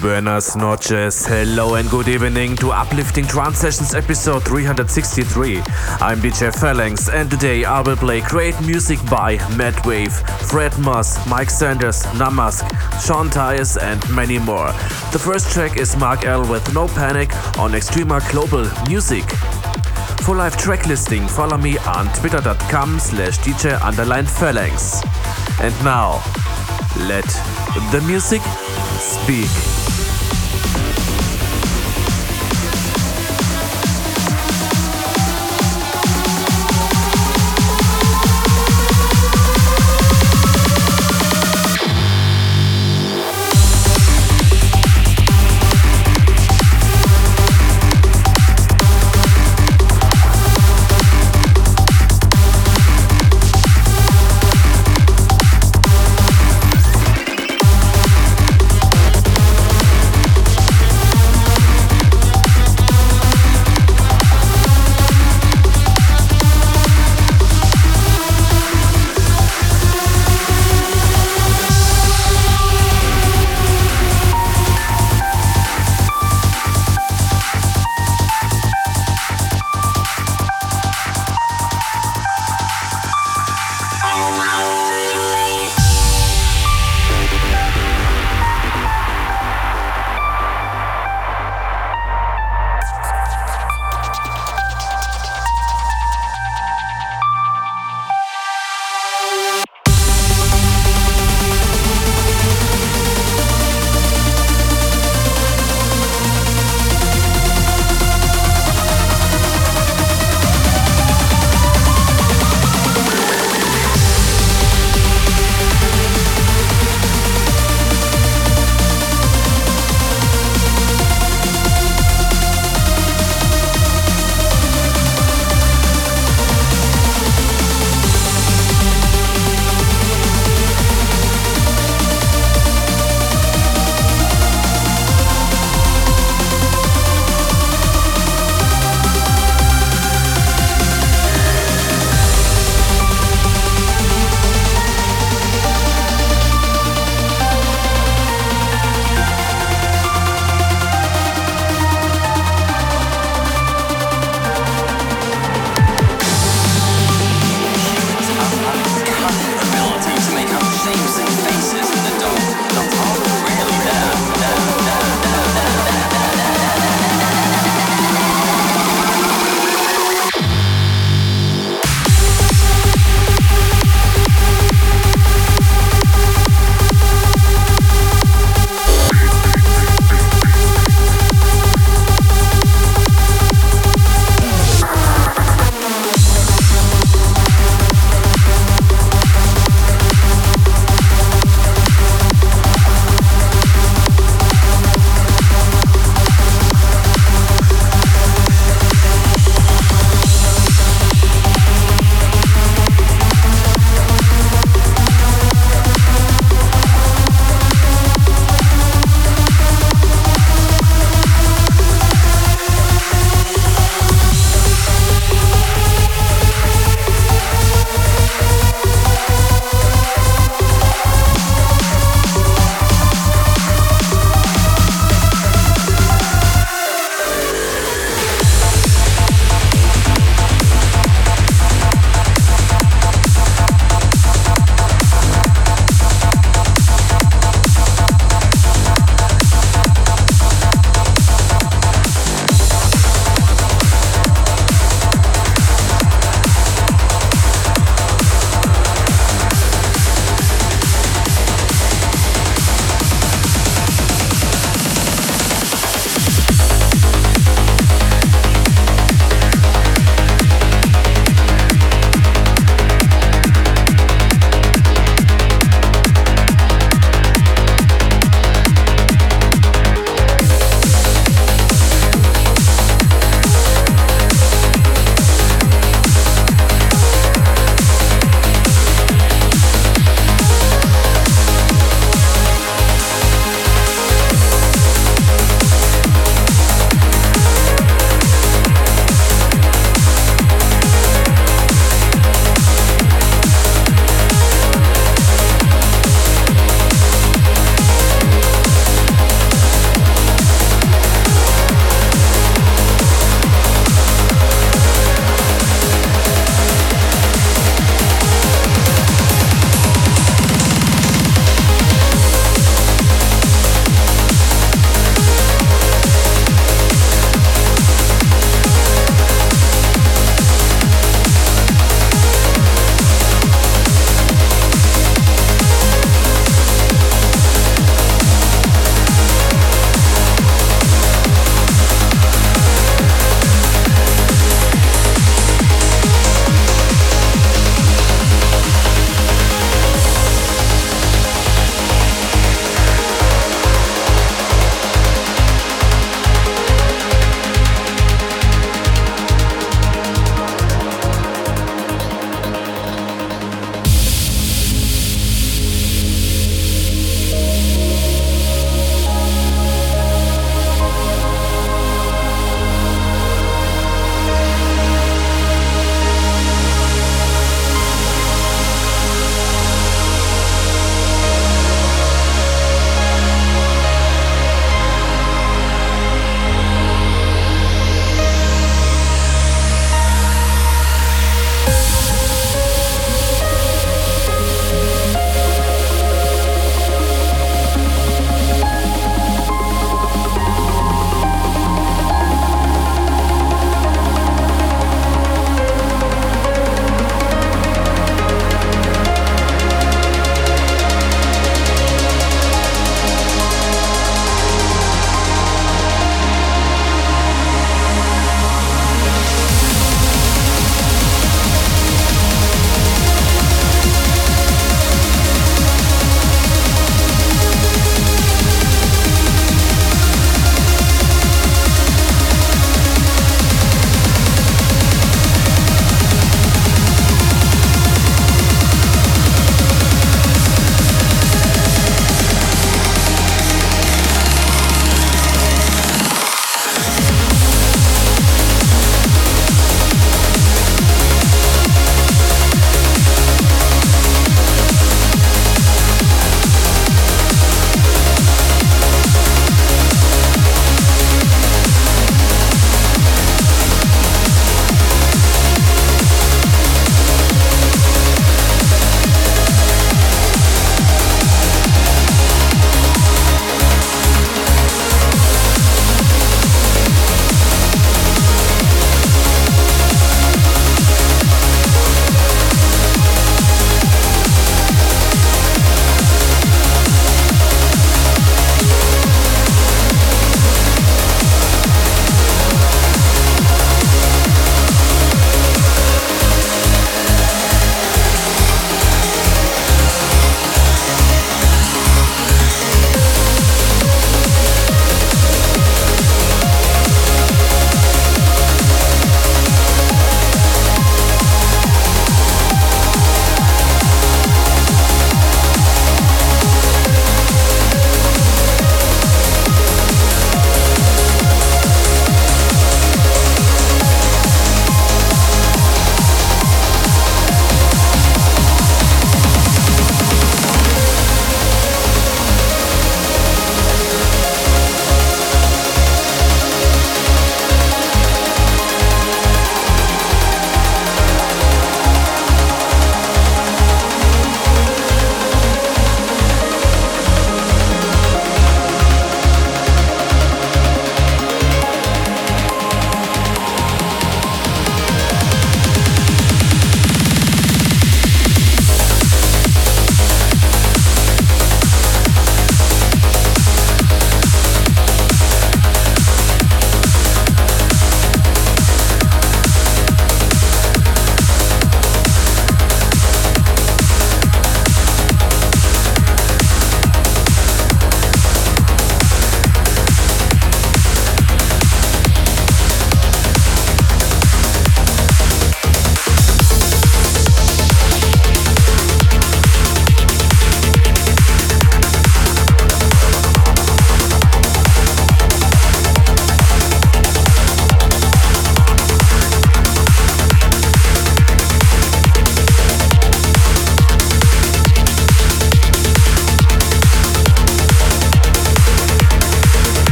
Buenas noches, hello and good evening to Uplifting Trance Sessions episode 363. I'm DJ Phalanx and today I will play great music by Matt Wave, Fredd Moz, Mike Sanders, NoMosk, Sean Tyas and many more. The first track is Mark L with No Panic on Extrema Global Music. For live track listing, follow me on twitter.com slash DJ underline phalanx. And now, let the music speak.